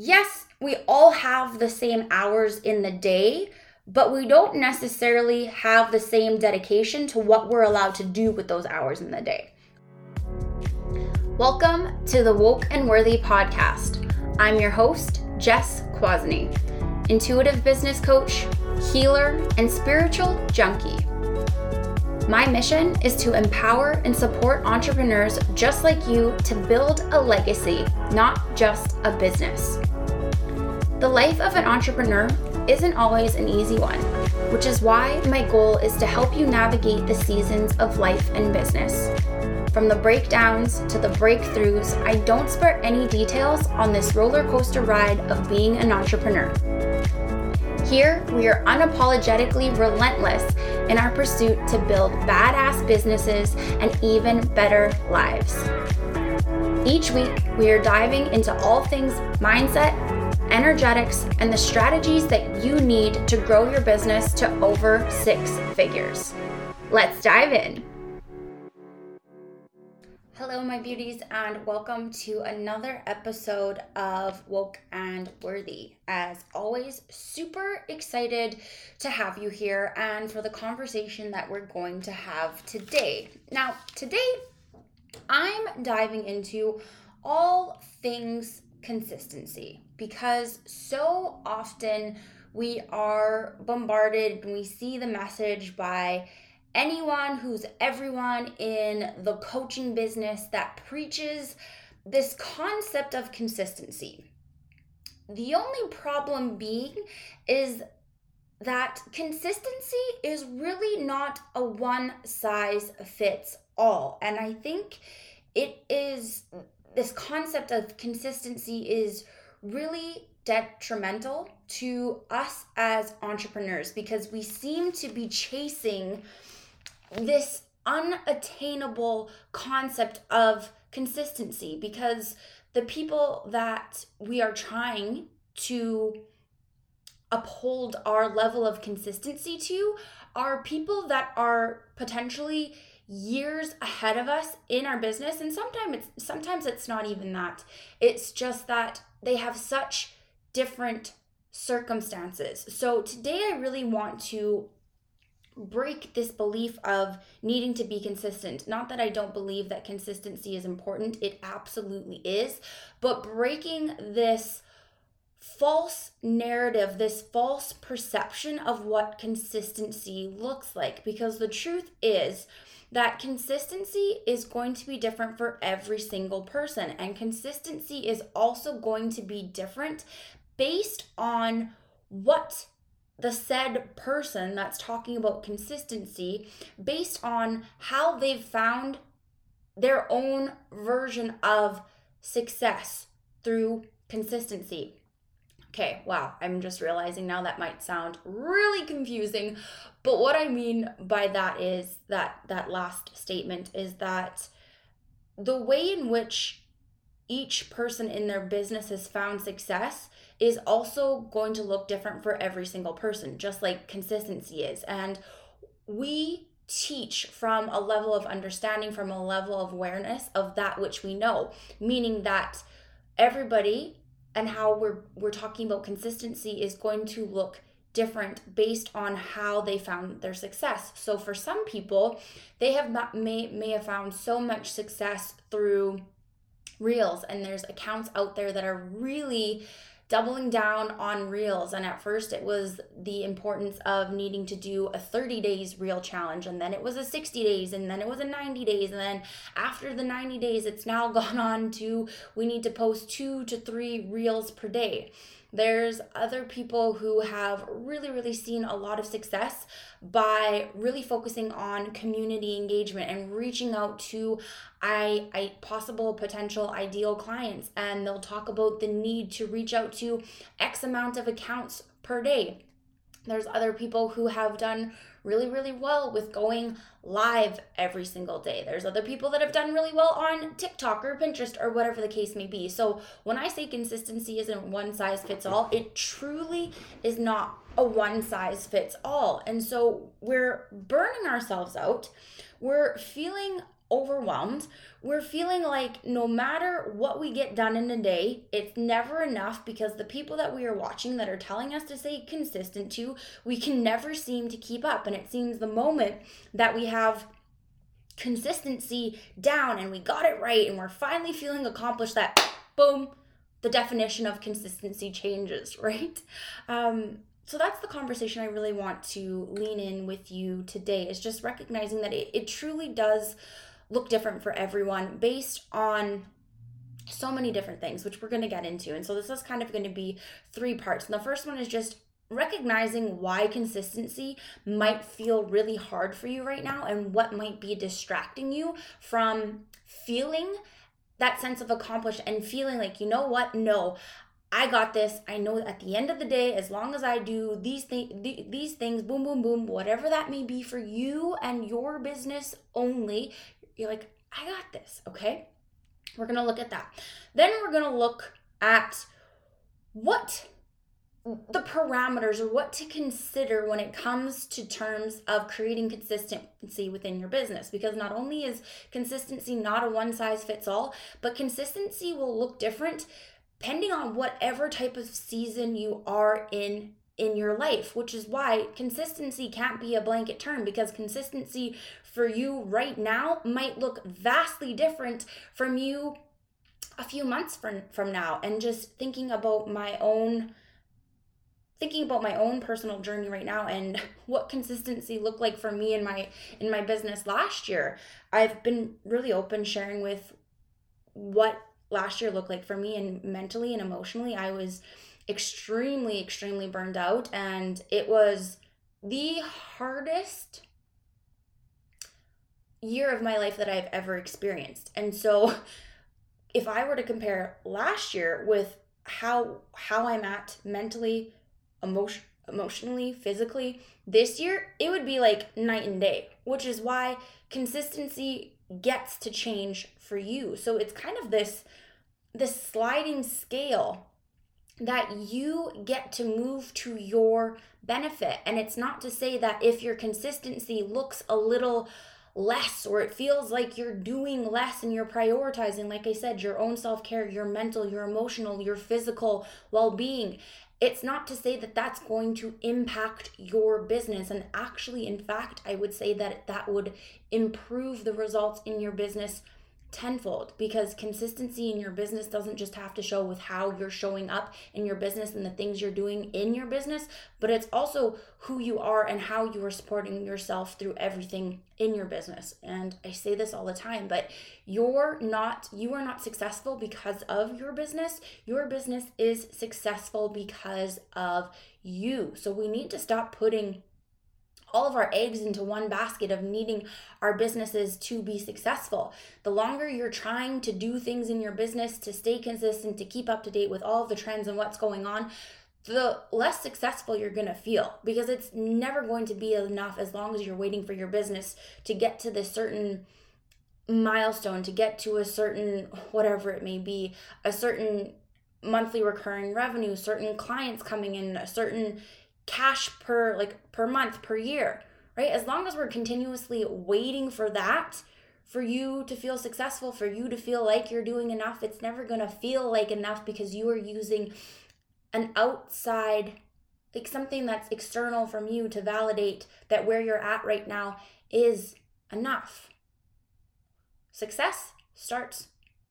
yes, we all have the same hours in the day, but we don't necessarily have the same dedication to what we're allowed to do with those hours in the day. Welcome to the Woke and Worthy podcast. I'm your host, Jess Kwasny, intuitive business coach, healer, and spiritual junkie. My mission is to empower and support entrepreneurs just like you to build a legacy, not just a business. The life of an entrepreneur isn't always an easy one, which is why my goal is to help you navigate the seasons of life and business. From the breakdowns to the breakthroughs, I don't spare any details on this roller coaster ride of being an entrepreneur. Here, we are unapologetically relentless in our pursuit to build badass businesses and even better lives. Each week, we are diving into all things mindset, energetics, and the strategies that you need to grow your business to over six figures. Let's dive in. Hello, my beauties, and welcome to another episode of Woke and Worthy. As always, super excited to have you here and for the conversation that we're going to have today. Now, today, I'm diving into all things consistency because so often we are bombarded and we see the message by anyone who's everyone in the coaching business that preaches this concept of consistency. The only problem being is that consistency is really not a one size fits all. And I think it is this concept of consistency is really detrimental to us as entrepreneurs because we seem to be chasing this unattainable concept of consistency because the people that we are trying to uphold our level of consistency to are people that are potentially years ahead of us in our business. And sometimes it's sometimes it's not even that. It's just that they have such different circumstances. So today i really want to break this belief of needing to be consistent. Not that I don't believe that consistency is important, it absolutely is, but breaking this false narrative, this false perception of what consistency looks like. Because the truth is that consistency is going to be different for every single person, and consistency is also going to be different based on what the said person that's talking about consistency based on how they've found their own version of success through consistency. Okay, wow, I'm just realizing now that might sound really confusing, but what I mean by that is that that last statement is that the way in which each person in their business has found success is also going to look different for every single person, just like consistency is. And we teach from a level of understanding, from a level of awareness of that which we know, meaning that everybody and how we're we're talking about consistency is going to look different based on how they found their success. So for some people, they have may may have found so much success through reels and there's accounts out there that are really doubling down on reels. And at first, it was the importance of needing to do a 30 days reel challenge, and then it was a 60 days, and then it was a 90 days. And then after the 90 days, it's now gone on to we need to post two to three reels per day. There's other people who have really, really seen a lot of success by really focusing on community engagement and reaching out to I, I possible potential ideal clients. And they'll talk about the need to reach out to X amount of accounts per day. There's other people who have done really, really well with going live every single day. There's other people that have done really well on TikTok or Pinterest or whatever the case may be. So when I say consistency isn't one size fits all, it truly is not a one size fits all. And so we're burning ourselves out. We're feeling overwhelmed. We're feeling like no matter what we get done in a day, it's never enough because the people that we are watching that are telling us to stay consistent to, we can never seem to keep up. And it seems the moment that we have consistency down and we got it right and we're finally feeling accomplished that boom the definition of consistency changes right um, so that's the conversation i really want to lean in with you today is just recognizing that it, it truly does look different for everyone based on so many different things which we're going to get into and so this is kind of going to be three parts and the first one is just recognizing why consistency might feel really hard for you right now and what might be distracting you from feeling that sense of accomplished and feeling like, you know what? No, I got this. I know at the end of the day, as long as I do these things, these things, boom, boom, boom, whatever that may be for you and your business only, you're like, I got this. Okay. We're to look at that. Then we're to look at what the parameters or what to consider when it comes to terms of creating consistency within your business because not only is consistency not a one size fits all but consistency will look different depending on whatever type of season you are in in your life which is why consistency can't be a blanket term because consistency for you right now might look vastly different from you a few months from from now. And just thinking about my own thinking about my own personal journey right now and what consistency looked like for me in my in my business last year i've been really open sharing with what last year looked like for me. And mentally and emotionally i was extremely extremely burned out. And it was the hardest year of my life that i've ever experienced and so if i were to compare last year with how how i'm at mentally emotion emotionally, physically, this year it would be like night and day, which is why consistency gets to change for you. So it's kind of this this sliding scale that you get to move to your benefit. And it's not to say that if your consistency looks a little less or it feels like you're doing less and you're prioritizing like i said your own self-care your mental your emotional your physical well-being it's not to say that that's going to impact your business. And actually, in fact, I would say that that would improve the results in your business tenfold because consistency in your business doesn't just have to show with how you're showing up in your business and the things you're doing in your business, but it's also who you are and how you are supporting yourself through everything in your business. And I say this all the time, but you're not you are not successful because of your business. Your business is successful because of you. So we need to stop putting all of our eggs into one basket of needing our businesses to be successful. The longer you're trying to do things in your business to stay consistent, to keep up to date with all of the trends and what's going on, the less successful you're going to feel because it's never going to be enough as long as you're waiting for your business to get to this certain milestone, to get to a certain whatever it may be, a certain monthly recurring revenue, certain clients coming in, a certain cash per like per month per year right? As long as we're continuously waiting for that for you to feel successful for you to feel like you're doing enough it's never going to feel like enough because you are using an outside like something that's external from you to validate that where you're at right now is enough. Success starts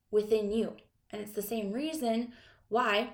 within you and it's the same reason why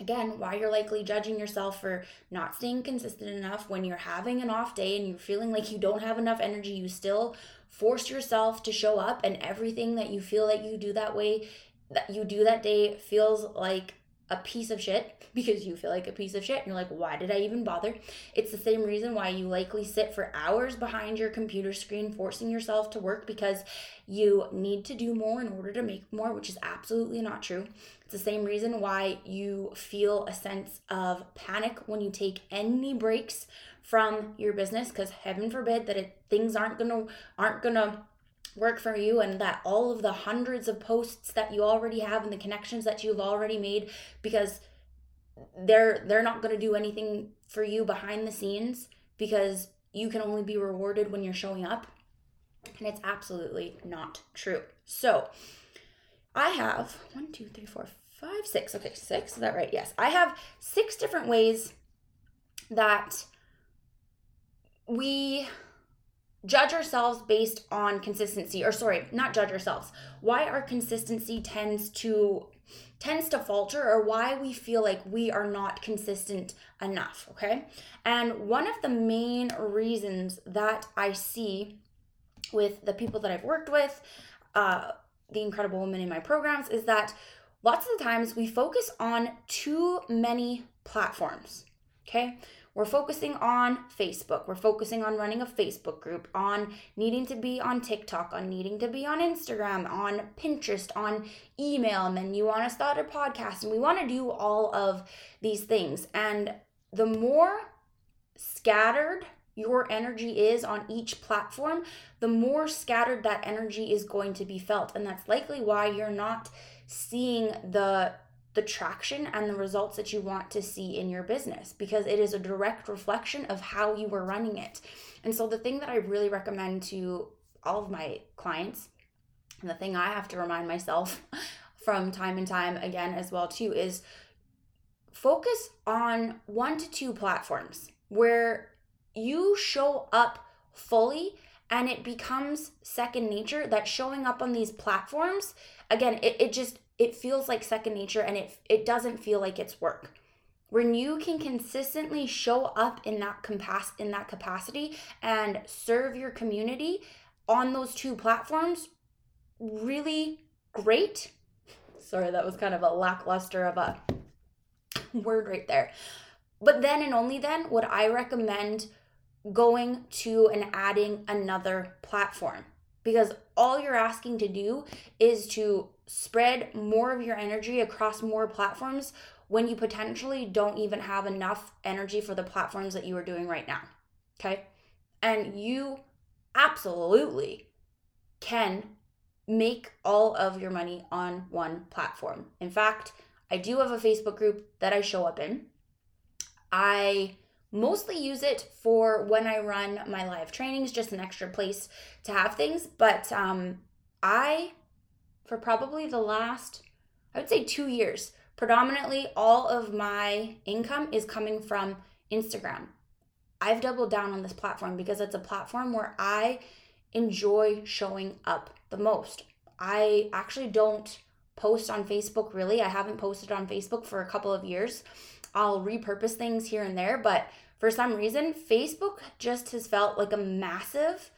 again why you're likely judging yourself for not staying consistent enough when you're having an off day and you're feeling like you don't have enough energy you still force yourself to show up and everything that you feel that you do that way that you do that day feels like a piece of shit because you feel like a piece of shit and you're like why did i even bother? It's the same reason why you likely sit for hours behind your computer screen forcing yourself to work because you need to do more in order to make more which is absolutely not true. It's the same reason why you feel a sense of panic when you take any breaks from your business because heaven forbid that it, things aren't gonna aren't gonna work for you and that all of the hundreds of posts that you already have and the connections that you've already made because they're they're not going to do anything for you behind the scenes because you can only be rewarded when you're showing up And it's absolutely not true. So I have one, two, three, four, five, six. Okay, six. Is that right? Yes. I have six different ways that we judge ourselves based on consistency or sorry not judge ourselves. Why our consistency tends to tends to falter or why we feel like we are not consistent enough okay? And one of the main reasons that i see with the people that i've worked with uh, the incredible women in my programs is that lots of the times we focus on too many platforms okay we're focusing on Facebook. We're focusing on running a Facebook group, on needing to be on TikTok, on needing to be on Instagram, on Pinterest, on email, and then you want to start a podcast. And we want to do all of these things. And the more scattered your energy is on each platform, the more scattered that energy is going to be felt. And that's likely why you're not seeing the the traction and the results that you want to see in your business because it is a direct reflection of how you were running it. And so, the thing that I really recommend to all of my clients, and the thing I have to remind myself from time and time again as well too is focus on one to two platforms where you show up fully and it becomes second nature that showing up on these platforms again it, it just it feels like second nature and it it doesn't feel like it's work. When you can consistently show up in that compass in that capacity and serve your community on those two platforms really great. Sorry that was kind of a lackluster of a word right there. But then and only then would i recommend going to and adding another platform because all you're asking to do is to spread more of your energy across more platforms when you potentially don't even have enough energy for the platforms that you are doing right now. Okay? And you absolutely can make all of your money on one platform. In fact, I do have a Facebook group that I show up in. I mostly use it for when I run my live trainings, just an extra place to have things. But um, I, for probably the last, I would say two years, predominantly all of my income is coming from Instagram. I've doubled down on this platform because it's a platform where I enjoy showing up the most. I actually don't post on Facebook really. I haven't posted on Facebook for a couple of years. I'll repurpose things here and there, but for some reason, Facebook just has felt like a massive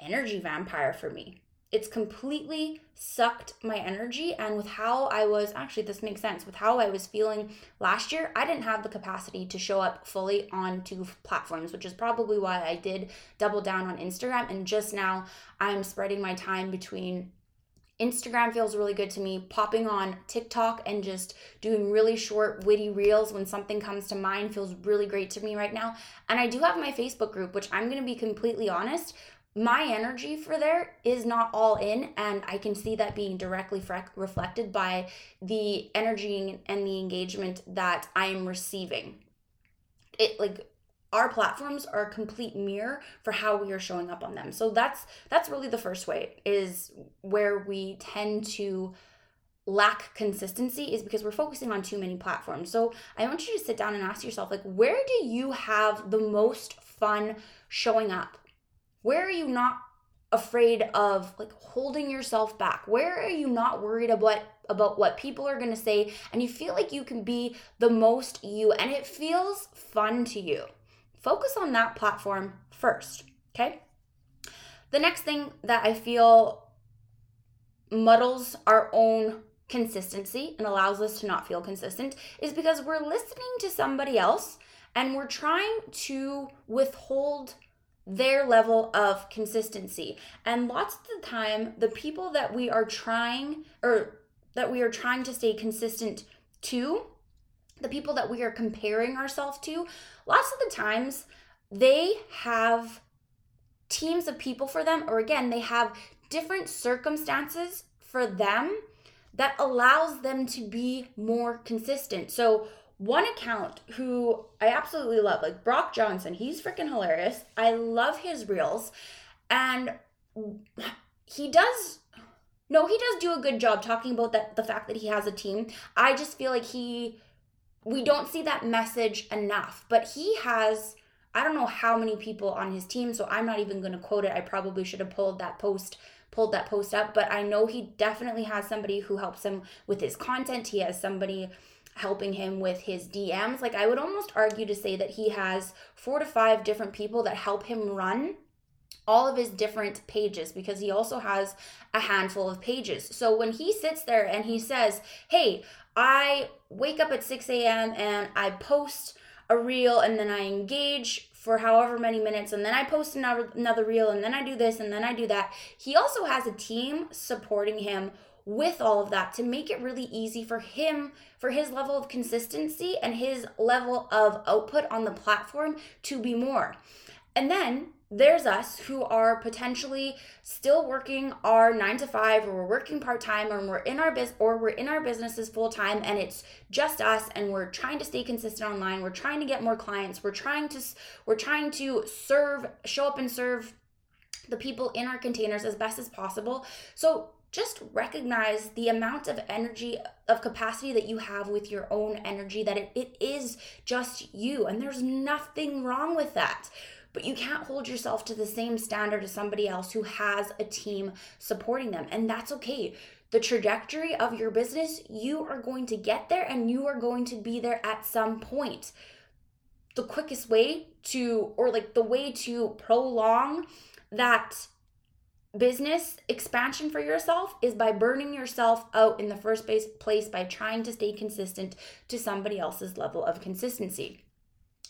energy vampire for me. It's completely sucked my energy. And with how I was actually, this makes sense with how I was feeling last year, I didn't have the capacity to show up fully on two platforms, which is probably why I did double down on Instagram. And just now, I'm spreading my time between Instagram feels really good to me. Popping on TikTok and just doing really short, witty reels when something comes to mind feels really great to me right now. And I do have my Facebook group, which I'm going to be completely honest, my energy for there is not all in and i can see that being directly fre- reflected by the energy and the engagement that i am receiving. It like our platforms are a complete mirror for how we are showing up on them. So that's that's really the first way is where we tend to lack consistency is because we're focusing on too many platforms. So i want you to sit down and ask yourself like where do you have the most fun showing up where are you not afraid of like holding yourself back? Where are you not worried about about what people are going to say? And you feel like you can be the most you and it feels fun to you. Focus on that platform first, okay? The next thing that I feel muddles our own consistency and allows us to not feel consistent is because we're listening to somebody else and we're trying to withhold their level of consistency. And lots of the time, the people that we are trying or that we are trying to stay consistent to the people that we are comparing ourselves to, lots of the times they have teams of people for them, or again, they have different circumstances for them that allows them to be more consistent. So, one account who I absolutely love, like Brock Johnson, he's freaking hilarious. I love his reels. And he does no, he does do a good job talking about that the fact that he has a team. I just feel like he we don't see that message enough. But he has I don't know how many people on his team, so I'm not even going to quote it. I probably should have pulled that post pulled that post up, but I know he definitely has somebody who helps him with his content. He has somebody helping him with his DMs. Like I would almost argue to say that he has 4 to 5 different people that help him run all of his different pages because he also has a handful of pages. So when he sits there and he says, Hey, I wake up at 6 a.m. and I post a reel and then I engage for however many minutes and then I post another another reel and then I do this and then I do that. He also has a team supporting him with all of that to make it really easy for him for his level of consistency and his level of output on the platform to be more. And then there's us who are potentially still working our 9 to 5 or we're working part-time or we're in our biz or we're in our businesses full-time and it's just us and we're trying to stay consistent online. We're trying to get more clients. We're trying to we're trying to serve show up and serve the people in our containers as best as possible. So just recognize the amount of energy of capacity that you have with your own energy that it, it is just you and there's nothing wrong with that but you can't hold yourself to the same standard as somebody else who has a team supporting them. And that's okay. The trajectory of your business, you are going to get there and you are going to be there at some point. The quickest way to, or like the way to prolong that business expansion for yourself is by burning yourself out in the first place by trying to stay consistent to somebody else's level of consistency.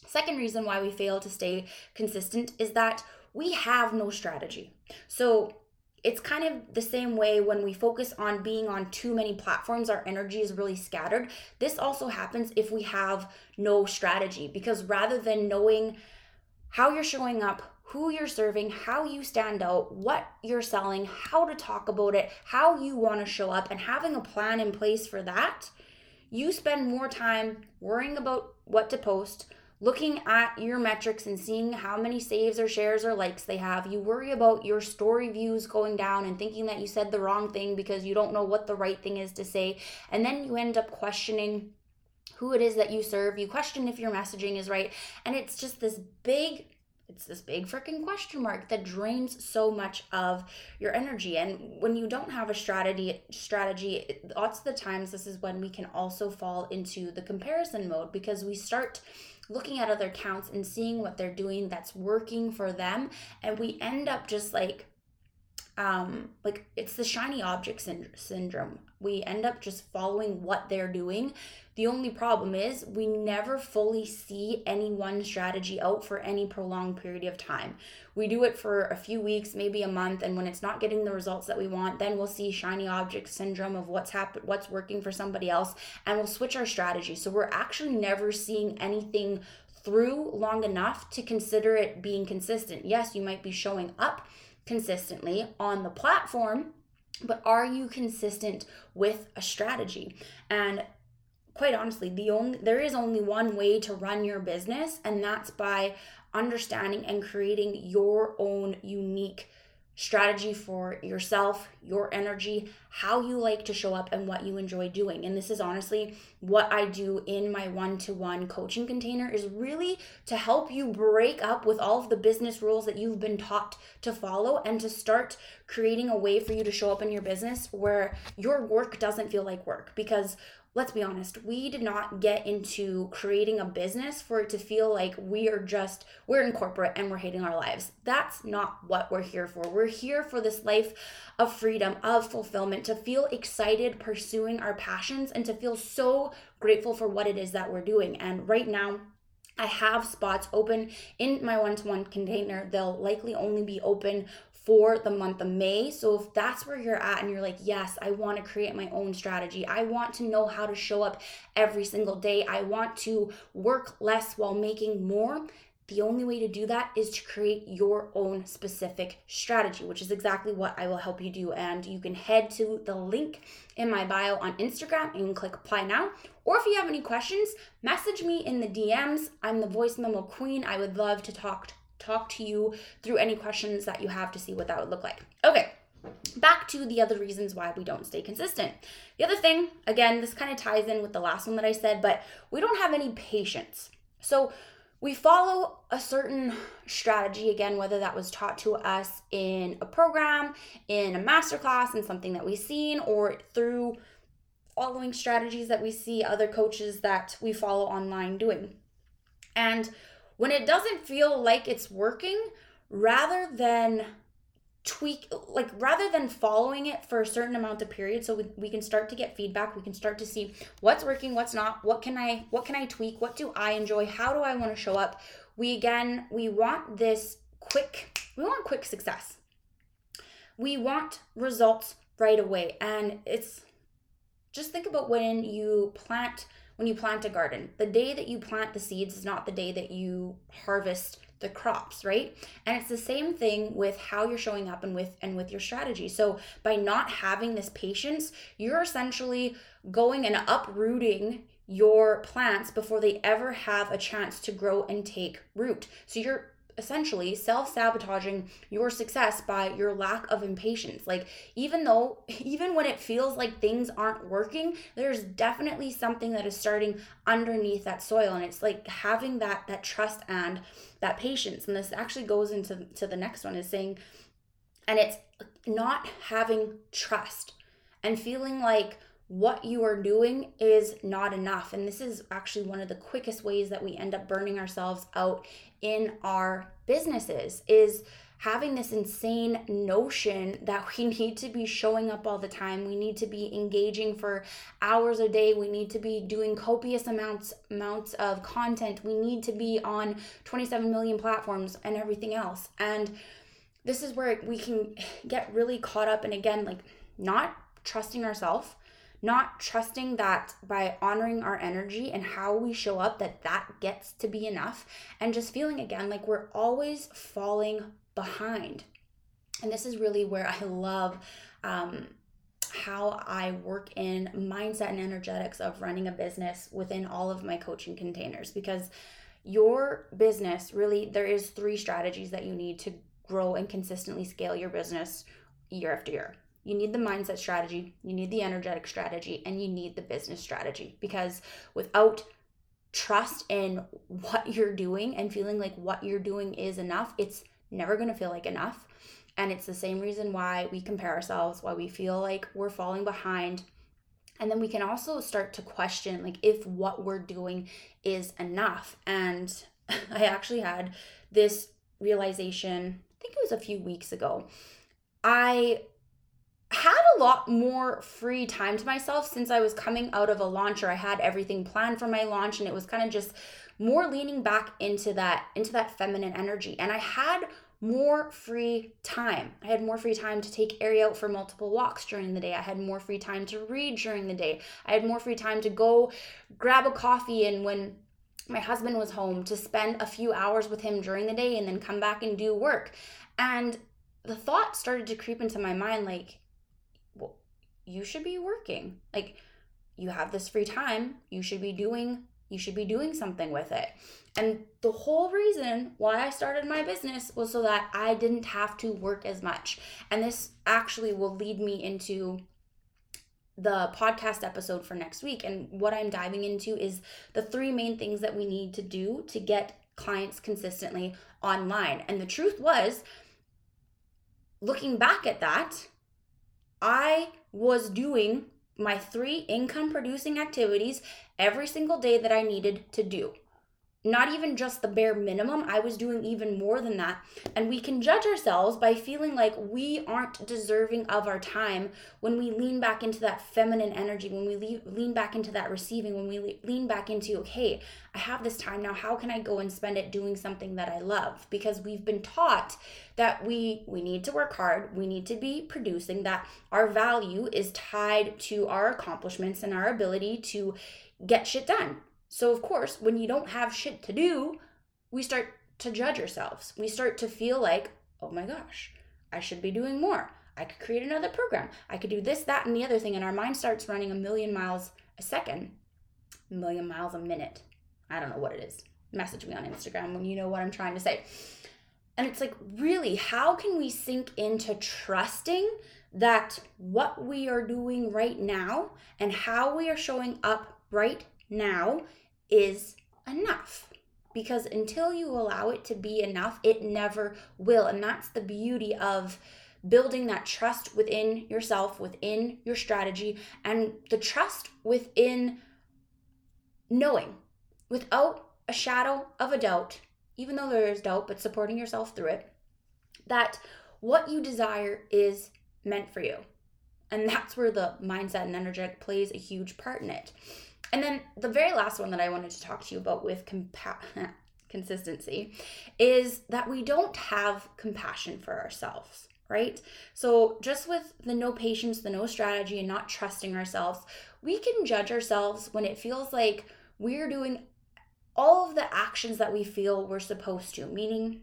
Second reason why we fail to stay consistent is that we have no strategy. So it's kind of the same way when we focus on being on too many platforms, our energy is really scattered. This also happens if we have no strategy because rather than knowing how you're showing up, who you're serving, how you stand out, what you're selling, how to talk about it, how you want to show up, and having a plan in place for that, you spend more time worrying about what to post, looking at your metrics and seeing how many saves or shares or likes they have. You worry about your story views going down and thinking that you said the wrong thing because you don't know what the right thing is to say. And then you end up questioning who it is that you serve. You question if your messaging is right. And it's just this big it's this big freaking question mark that drains so much of your energy. And when you don't have a strategy strategy lots of the times this is when we can also fall into the comparison mode because we start looking at other accounts and seeing what they're doing that's working for them. And we end up just like um like it's the shiny object syndrome. We end up just following what they're doing the only problem is we never fully see any one strategy out for any prolonged period of time. We do it for a few weeks, maybe a month, and when it's not getting the results that we want, then we'll see shiny object syndrome of what's happened, what's working for somebody else, and we'll switch our strategy. So we're actually never seeing anything through long enough to consider it being consistent. Yes, you might be showing up consistently on the platform, but are you consistent with a strategy? And quite honestly the only there is only one way to run your business and that's by understanding and creating your own unique strategy for yourself, your energy, how you like to show up, and what you enjoy doing. And this is honestly what I do in my one to one coaching container is really to help you break up with all of the business rules that you've been taught to follow and to start creating a way for you to show up in your business where your work doesn't feel like work. Because let's be honest, we did not get into creating a business for it to feel like we are just, we're in corporate and we're hating our lives. That's not what we're here for. We're here for this life of freedom, of fulfillment, to feel excited pursuing our passions and to feel so grateful for what it is that we're doing. And right now, I have spots open in my one to one container. They'll likely only be open for the month of May. So if that's where you're at and you're like, yes, I want to create my own strategy. I want to know how to show up every single day. I want to work less while making more. The only way to do that is to create your own specific strategy, which is exactly what I will help you do. And you can head to the link in my bio on Instagram and click apply now. Or if you have any questions, message me in the DMs. I'm the voice memo queen. I would love to talk talk to you through any questions that you have to see what that would look like. Okay back to the other reasons why we don't stay consistent. The other thing, again, this kind of ties in with the last one that I said, but we don't have any patience. So we follow a certain strategy, again, whether that was taught to us in a program, in a masterclass, in something that we've seen, or through following strategies that we see other coaches that we follow online doing. And when it doesn't feel like it's working, rather than tweak like rather than following it for a certain amount of period so we, we can start to get feedback we can start to see what's working what's not what can i what can i tweak what do i enjoy how do i want to show up? We again we want this quick we want quick success. We want results right away and it's just think about when you plant when you plant a garden the day that you plant the seeds is not the day that you harvest the crops, right? And it's the same thing with how you're showing up and with and with your strategy. So by not having this patience, you're essentially going and uprooting your plants before they ever have a chance to grow and take root. So you're essentially self-sabotaging your success by your lack of impatience. Like even though even when it feels like things aren't working there's definitely something that is starting underneath that soil. And it's like having that that trust and that patience. And this actually goes into to the next one is saying and it's not having trust and feeling like what you are doing is not enough. And this is actually one of the quickest ways that we end up burning ourselves out in our businesses is having this insane notion that we need to be showing up all the time. We need to be engaging for hours a day. We need to be doing copious amounts amounts of content. We need to be on 27 million platforms and everything else. And this is where we can get really caught up and again like not trusting ourselves not trusting that by honoring our energy and how we show up that that gets to be enough. And just feeling again like we're always falling behind. And this is really where i love um, how I work in mindset and energetics of running a business within all of my coaching containers. Because your business really there is three strategies that you need to grow and consistently scale your business year after year you need the mindset strategy, you need the energetic strategy, and you need the business strategy because without trust in what you're doing and feeling like what you're doing is enough, it's never going to feel like enough. And it's the same reason why we compare ourselves, why we feel like we're falling behind. And then we can also start to question like if what we're doing is enough. And I actually had this realization, I think it was a few weeks ago. I had a lot more free time to myself since I was coming out of a launch or I had everything planned for my launch and it was kind of just more leaning back into that into that feminine energy and I had more free time. I had more free time to take Ari out for multiple walks during the day. I had more free time to read during the day. I had more free time to go grab a coffee and when my husband was home to spend a few hours with him during the day and then come back and do work. And the thought started to creep into my mind like you should be working. Like you have this free time, you should be doing you should be doing something with it. And the whole reason why I started my business was so that I didn't have to work as much. And this actually will lead me into the podcast episode for next week. And what I'm diving into is the three main things that we need to do to get clients consistently online. And the truth was, looking back at that, I was doing my three income producing activities every single day that I needed to do not even just the bare minimum. I was doing even more than that. And we can judge ourselves by feeling like we aren't deserving of our time when we lean back into that feminine energy, when we lean back into that receiving, when we lean back into, okay, I have this time now. How can I go and spend it doing something that I love? Because we've been taught that we we need to work hard, we need to be producing that our value is tied to our accomplishments and our ability to get shit done so, of course, when you don't have shit to do, we start to judge ourselves. We start to feel like, oh my gosh, I should be doing more. I could create another program. I could do this, that, and the other thing. And our mind starts running a million miles a second, a million miles a minute. I don't know what it is. Message me on Instagram when you know what I'm trying to say. And it's like, really, how can we sink into trusting that what we are doing right now and how we are showing up right now is enough? Because until you allow it to be enough, it never will. And that's the beauty of building that trust within yourself, within your strategy, and the trust within knowing without a shadow of a doubt, even though there is doubt, but supporting yourself through it, that what you desire is meant for you. And that's where the mindset and energetic plays a huge part in it. And then the very last one that I wanted to talk to you about with compa- consistency is that we don't have compassion for ourselves, right? So, just with the no patience, the no strategy, and not trusting ourselves, we can judge ourselves when it feels like we're doing all of the actions that we feel we're supposed to, meaning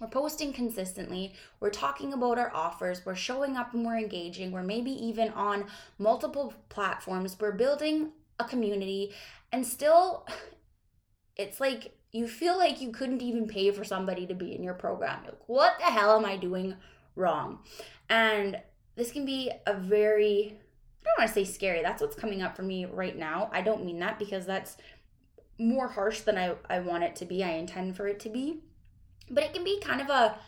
we're posting consistently, we're talking about our offers, we're showing up and we're engaging, we're maybe even on multiple platforms, we're building a community, and still it's like you feel like you couldn't even pay for somebody to be in your program. Like, what the hell am I doing wrong? And this can be a very, I don't want to say scary. That's what's coming up for me right now. I don't mean that because that's more harsh than I, I want it to be. I intend for it to be. But it can be kind of a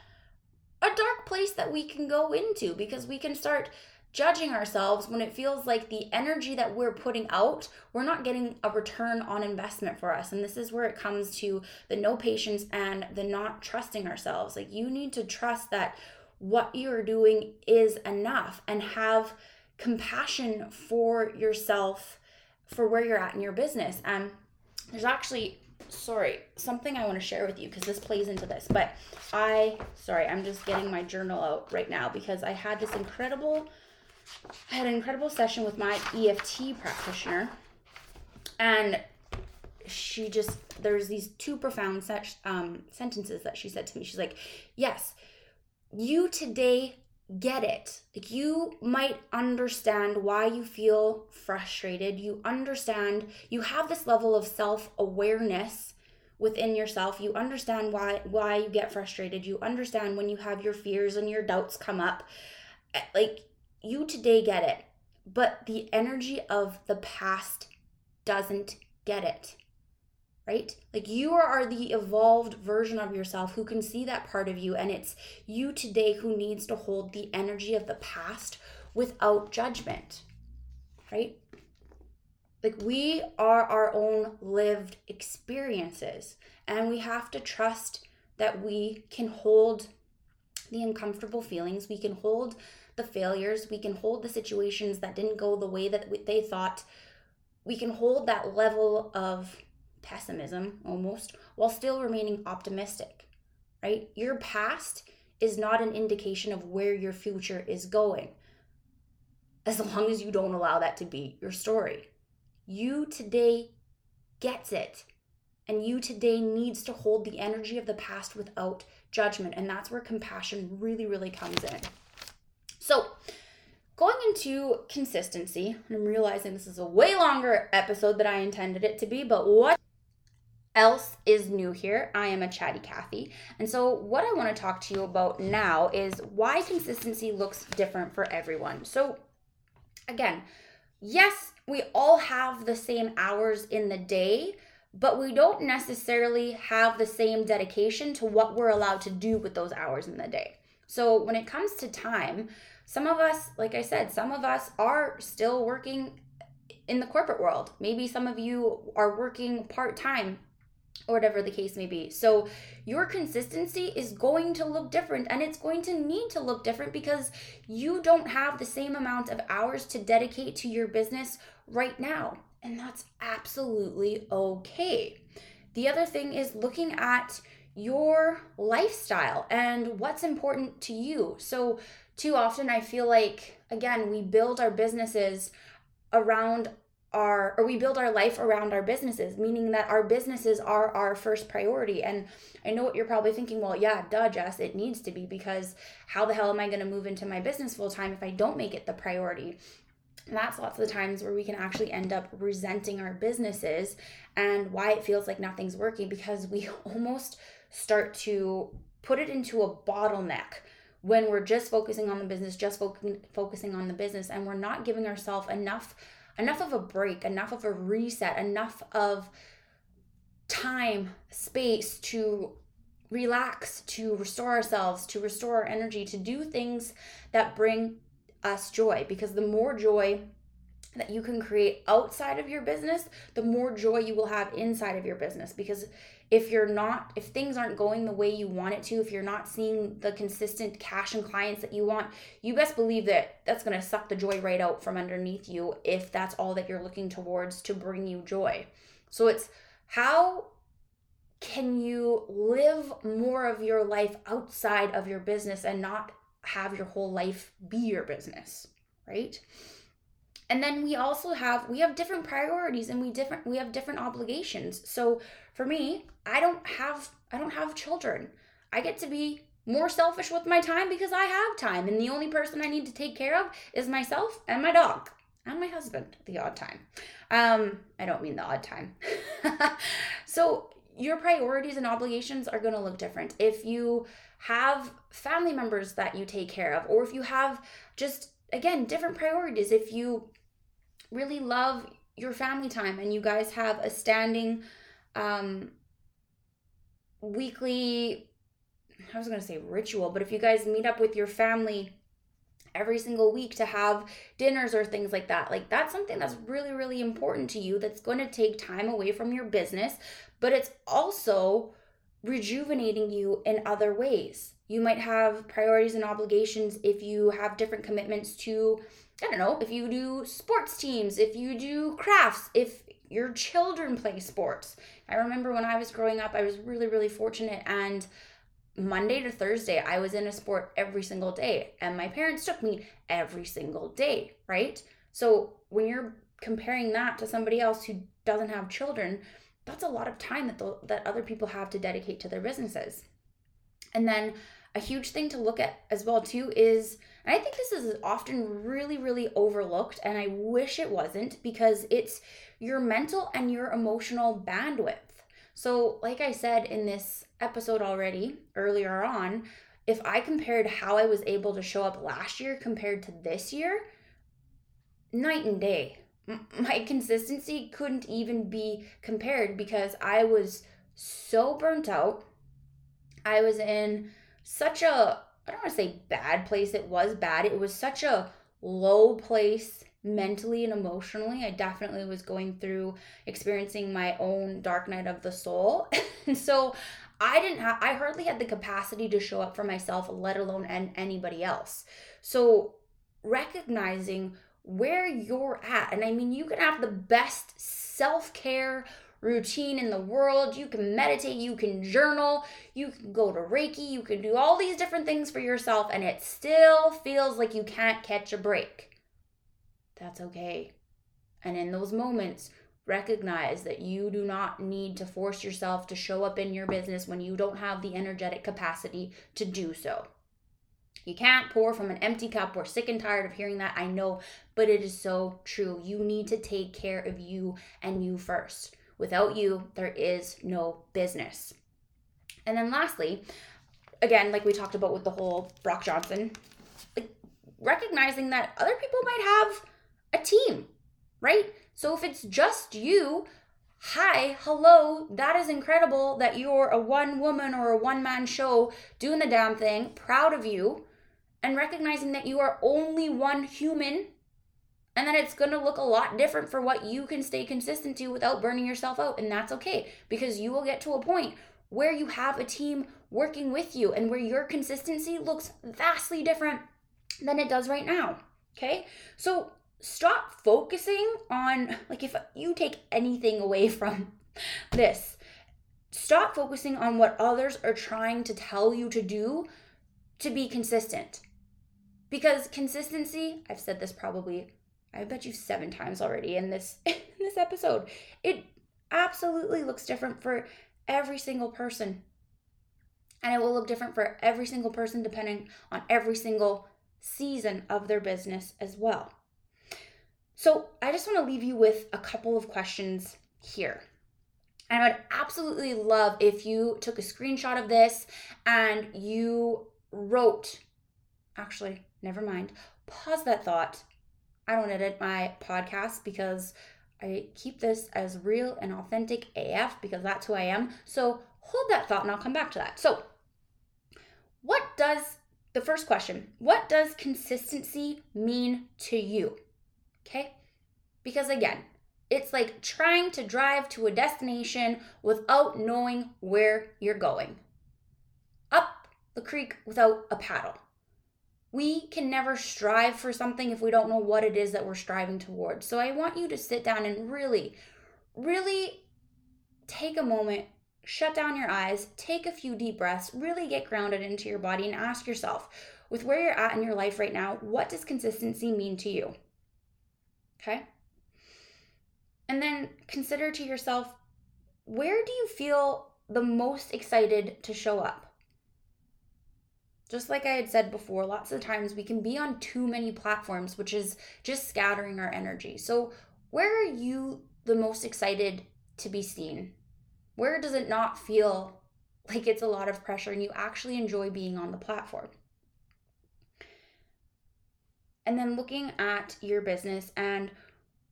a dark place that we can go into because we can start judging ourselves when it feels like the energy that we're putting out, we're not getting a return on investment for us. And this is where it comes to the no patience and the not trusting ourselves. Like you need to trust that what you're doing is enough and have compassion for yourself for where you're at in your business. And there's actually sorry, something I want to share with you because this plays into this. But I, sorry, I'm just getting my journal out right now because I had this incredible, I had an incredible session with my EFT practitioner, and she just there's these two profound set, um, sentences that she said to me. She's like, "Yes, you today get it. Like you might understand why you feel frustrated. You understand, you have this level of self-awareness within yourself. You understand why why you get frustrated. You understand when you have your fears and your doubts come up. Eh, like you today get it. But the energy of the past doesn't get it right? Like you are the evolved version of yourself who can see that part of you, and it's you today who needs to hold the energy of the past without judgment, right? Like we are our own lived experiences, and we have to trust that we can hold the uncomfortable feelings, we can hold the failures, we can hold the situations that didn't go the way that they thought. We can hold that level of pessimism almost while still remaining optimistic, right? Your past is not an indication of where your future is going as long as you don't allow that to be your story. You today gets it. And you today needs to hold the energy of the past without judgment. And that's where compassion really, really comes in. So, going into consistency, I'm realizing this is a way longer episode than I intended it to be, but what else is new here. I am a chatty Cathy. And so, what I want to talk to you about now is why consistency looks different for everyone. So, again, yes, we all have the same hours in the day, but we don't necessarily have the same dedication to what we're allowed to do with those hours in the day. So, when it comes to time, some of us, like I said, some of us are still working in the corporate world. Maybe some of you are working part time or whatever the case may be. So, your consistency is going to look different and it's going to need to look different because you don't have the same amount of hours to dedicate to your business right now. And that's absolutely okay. The other thing is looking at your lifestyle and what's important to you. So, too often I feel like, again, we build our businesses around our or we build our life around our businesses meaning that our businesses are our first priority. And i know what you're probably thinking well yeah duh jess it needs to be because how the hell am i going to move into my business full time if i don't make it the priority? And that's lots of the times where we can actually end up resenting our businesses and why it feels like nothing's working because we almost start to put it into a bottleneck when we're just focusing on the business, just fo- focusing on the business, and we're not giving ourselves enough enough of a break, enough of a reset, enough of time, space to relax, to restore ourselves, to restore our energy, to do things that bring us joy. Because the more joy that you can create outside of your business, the more joy you will have inside of your business. Because if you're not, if things aren't going the way you want it to, if you're not seeing the consistent cash and clients that you want, you best believe that that's going to suck the joy right out from underneath you if that's all that you're looking towards to bring you joy. So it's how can you live more of your life outside of your business and not have your whole life be your business, right? And then we also have we have different priorities and we different we have different obligations. So for me, I don't have I don't have children. I get to be more selfish with my time because I have time and the only person I need to take care of is myself and my dog and my husband the odd time. Um I don't mean the odd time. so your priorities and obligations are going to look different. If you have family members that you take care of, or if you have just, again, different priorities, if you really love your family time and you guys have a standing um, weekly, I was going to say ritual, but if you guys meet up with your family every single week to have dinners or things like that. Like that's something that's really, really important to you that's going to take time away from your business, but it's also rejuvenating you in other ways. You might have priorities and obligations if you have different commitments to, I don't know, if you do sports teams, if you do crafts, if your children play sports. I remember when I was growing up, I was really, really fortunate and Monday to Thursday, I was in a sport every single day, and my parents took me every single day, right? So when you're comparing that to somebody else who doesn't have children, that's a lot of time that the, that other people have to dedicate to their businesses. And then a huge thing to look at as well too is and I think this is often really really overlooked and I wish it wasn't because it's your mental and your emotional bandwidth. So, like I said in this episode already earlier on, if I compared how I was able to show up last year compared to this year, night and day. My consistency couldn't even be compared because I was so burnt out. I was in such a, I don't want to say bad place. It was bad. It was such a low place mentally and emotionally. I definitely was going through experiencing my own dark night of the soul. and so I didn't have I hardly had the capacity to show up for myself, let alone and anybody else. So recognizing where you're at, and I mean you can have the best self-care routine in the world. You can meditate, you can journal, you can go to Reiki, you can do all these different things for yourself, and it still feels like you can't catch a break. That's okay. And in those moments, recognize that you do not need to force yourself to show up in your business when you don't have the energetic capacity to do so. You can't pour from an empty cup. We're sick and tired of hearing that. I know, but it is so true. You need to take care of you and you first. Without you, there is no business. And then lastly, again, like we talked about with the whole Brock Johnson, like recognizing that other people might have a team, right? So if it's just you, hi, hello, that is incredible that you're a one woman or a one man show doing the damn thing, proud of you, and recognizing that you are only one human and that it's going to look a lot different for what you can stay consistent to without burning yourself out. And that's okay because you will get to a point where you have a team working with you and where your consistency looks vastly different than it does right now. Okay. So stop focusing on like if you take anything away from this stop focusing on what others are trying to tell you to do to be consistent because consistency i've said this probably i bet you seven times already in this in this episode it absolutely looks different for every single person and it will look different for every single person depending on every single season of their business as well so I just want to leave you with a couple of questions here. And I would absolutely love if you took a screenshot of this and you wrote, actually, never mind, pause that thought. I don't edit my podcast because I keep this as real and authentic AF because that's who I am. So hold that thought and I'll come back to that. So, what does the first question, what does consistency mean to you? Okay? Because again, it's like trying to drive to a destination without knowing where you're going. Up the creek without a paddle. We can never strive for something if we don't know what it is that we're striving towards. So I want you to sit down and really, really take a moment, shut down your eyes, take a few deep breaths, really get grounded into your body, and ask yourself with where you're at in your life right now, what does consistency mean to you? Okay? And then consider to yourself where do you feel the most excited to show up? Just like I had said before, lots of times we can be on too many platforms, which is just scattering our energy. So, where are you the most excited to be seen? Where does it not feel like it's a lot of pressure and you actually enjoy being on the platform? And then looking at your business and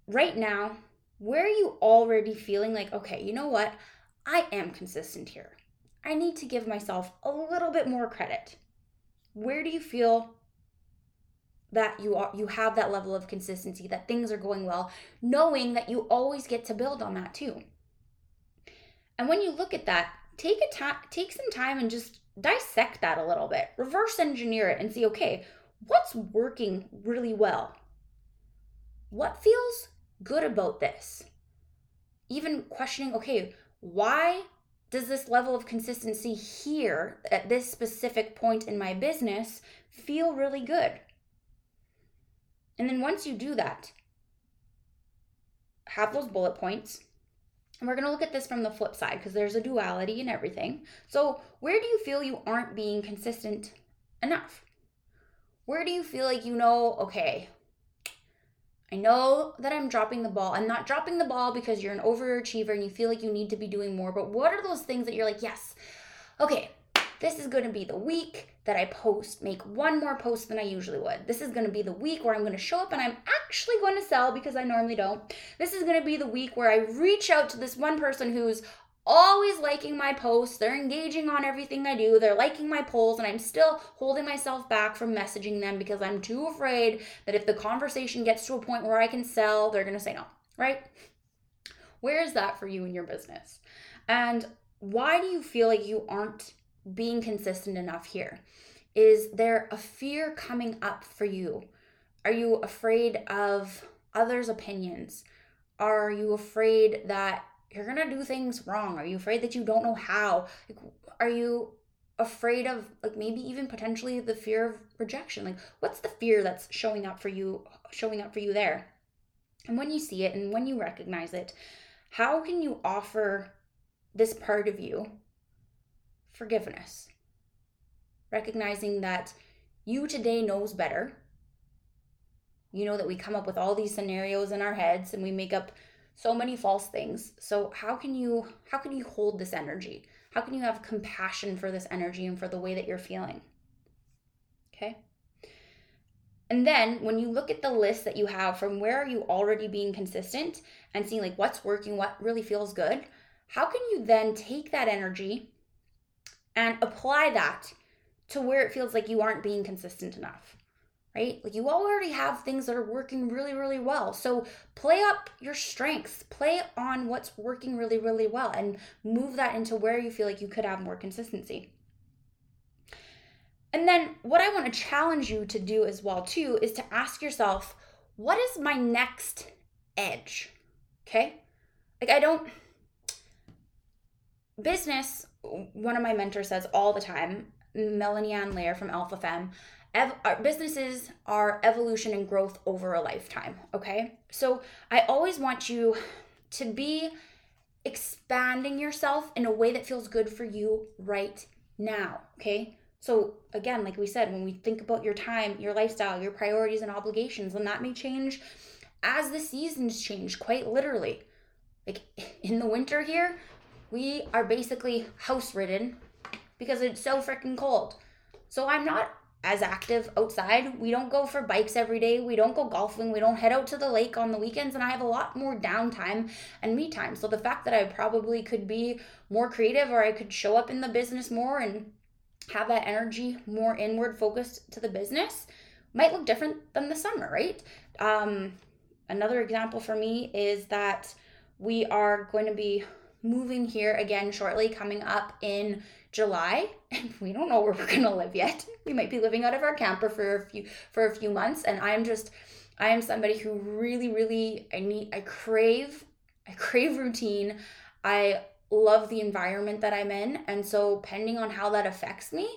right now, where are you already feeling like, okay, you know what? I am consistent here. I need to give myself a little bit more credit. Where do you feel that you are you have that level of consistency, that things are going well, knowing that you always get to build on that too. And when you look at that, take a time take some time and just dissect that a little bit. Reverse engineer it and see, okay, what's working really well? What feels good about this. Even questioning, okay, why does this level of consistency here at this specific point in my business feel really good? And then once you do that, have those bullet points. And we're going to look at this from the flip side because there's a duality in everything. So, where do you feel you aren't being consistent enough? Where do you feel like you know, okay, I know that I'm dropping the ball. I'm not dropping the ball because you're an overachiever and you feel like you need to be doing more. But what are those things that you're like, yes, okay, this is going to be the week that I post, make one more post than I usually would. This is going to be the week where I'm going to show up and I'm actually going to sell because I normally don't. This is going to be the week where I reach out to this one person who's always liking my posts. They're engaging on everything I do. They're liking my polls, and I'm still holding myself back from messaging them because I'm too afraid that if the conversation gets to a point where I can sell, they're going to say no, right? Where is that for you in your business? And why do you feel like you aren't being consistent enough here? Is there a fear coming up for you? Are you afraid of others' opinions? Are you afraid that you're gonna do things wrong. Are you afraid that you don't know how? Like are you afraid of like maybe even potentially the fear of rejection? Like what's the fear that's showing up for you showing up for you there? And when you see it and when you recognize it how can you offer this part of you forgiveness? Recognizing that you today knows better. You know that we come up with all these scenarios in our heads and we make up so many false things. So how can you how can you hold this energy? How can you have compassion for this energy and for the way that you're feeling? Okay? And then when you look at the list that you have from where are you already being consistent and seeing like what's working, what really feels good, how can you then take that energy and apply that to where it feels like you aren't being consistent enough? Right? Like you already have things that are working really, really well. So play up your strengths, play on what's working really, really well, and move that into where you feel like you could have more consistency. And then what I want to challenge you to do as well too is to ask yourself, what is my next edge? Okay? Like I don't business, one of my mentors says all the time, Melanie Ann Lair from Alpha Femme, Ev- businesses are evolution and growth over a lifetime, okay? So I always want you to be expanding yourself in a way that feels good for you right now, okay? So again, like we said, when we think about your time, your lifestyle, your priorities and obligations, then that may change as the seasons change, quite literally. Like in the winter here, we are basically house ridden because it's so freaking cold. So I'm not as active outside. We don't go for bikes every day. We don't go golfing. We don't head out to the lake on the weekends. And I have a lot more downtime and me time. So the fact that I probably could be more creative or I could show up in the business more and have that energy more inward focused to the business might look different than the summer, right? Um, another example for me is that we are going to be moving here again shortly, coming up in July, and we don't know where we're gonna live yet. We might be living out of our camper for a few for a few months, and I'm just I am somebody who really, really I need I crave I crave routine. I love the environment that I'm in, and so depending on how that affects me,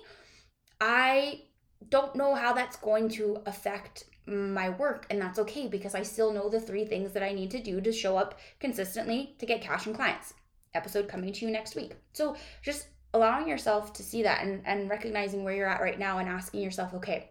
I don't know how that's going to affect my work and that's okay because I still know the three things that I need to do to show up consistently to get cash and clients. Episode coming to you next week. So just allowing yourself to see that and, and recognizing where you're at right now and asking yourself, okay,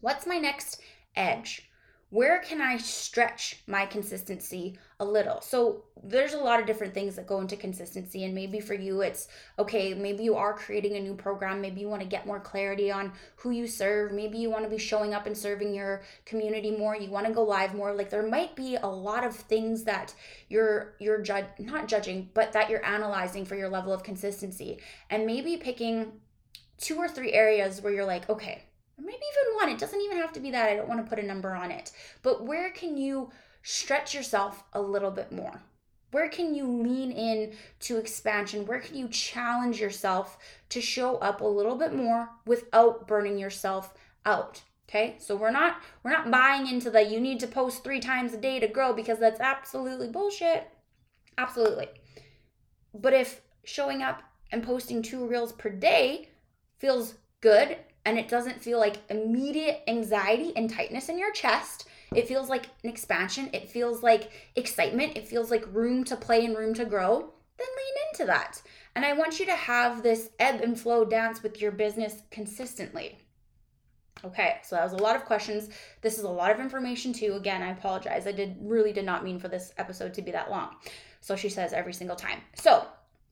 what's my next edge? Where can I stretch my consistency a little? So, there's a lot of different things that go into consistency. And maybe for you, it's okay, maybe you are creating a new program. Maybe you want to get more clarity on who you serve. Maybe you want to be showing up and serving your community more. You want to go live more. Like, there might be a lot of things that you're, you're not judging, but that you're analyzing for your level of consistency. And maybe picking two or three areas where you're like, okay, or maybe even one. It doesn't even have to be that. I don't want to put a number on it. But where can you stretch yourself a little bit more? Where can you lean in to expansion? Where can you challenge yourself to show up a little bit more without burning yourself out? Okay? So we're not we're not buying into the you need to post 3 times a day to grow because that's absolutely bullshit. Absolutely. But if showing up and posting two reels per day feels good and it doesn't feel like immediate anxiety and tightness in your chest. It feels like an expansion. It feels like excitement. It feels like room to play and room to grow. Then lean into that. And I want you to have this ebb and flow dance with your business consistently. Okay, so that was a lot of questions. This is a lot of information too. Again, I apologize. I did really did not mean for this episode to be that long. So she says every single time. So,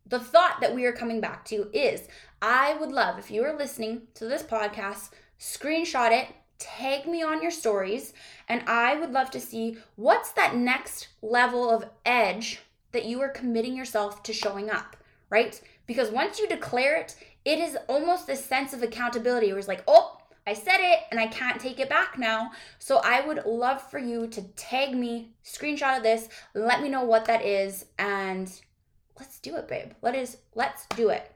the thought that we are coming back to is I would love if you are listening to this podcast, screenshot it, tag me on your stories, and I would love to see what's that next level of edge that you are committing yourself to showing up, right? Because once you declare it, it is almost this sense of accountability where it's like, oh, I said it and I can't take it back now. So I would love for you to tag me, screenshot of this, let me know what that is, and let's do it, babe. Let us let's do it.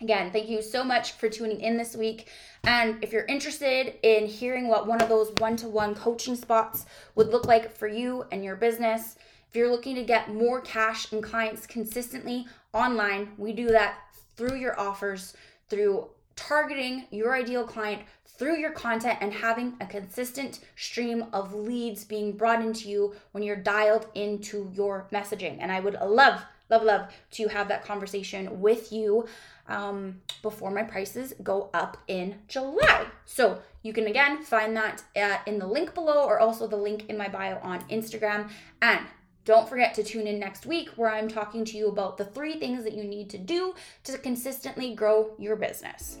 Again, thank you so much for tuning in this week. And if you're interested in hearing what one of those one to one coaching spots would look like for you and your business, if you're looking to get more cash and clients consistently online, we do that through your offers, through targeting your ideal client through your content and having a consistent stream of leads being brought into you when you're dialed into your messaging. And I would love love, love to have that conversation with you um, before my prices go up in July. So you can again find that uh, in the link below or also the link in my bio on Instagram. And don't forget to tune in next week where I'm talking to you about the three things that you need to do to consistently grow your business.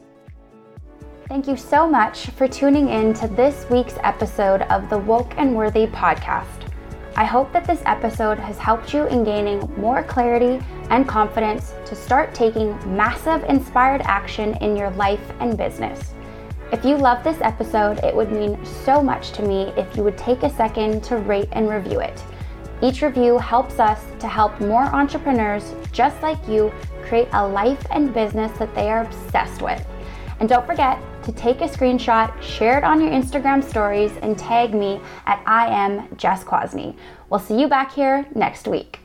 Thank you so much for tuning in to this week's episode of the Woke and Worthy podcast. I hope that this episode has helped you in gaining more clarity and confidence to start taking massive inspired action in your life and business. If you love this episode, it would mean so much to me if you would take a second to rate and review it. Each review helps us to help more entrepreneurs just like you create a life and business that they are obsessed with. And don't forget, to take a screenshot, share it on your Instagram stories, and tag me at I am Jess Quasney. We'll see you back here next week.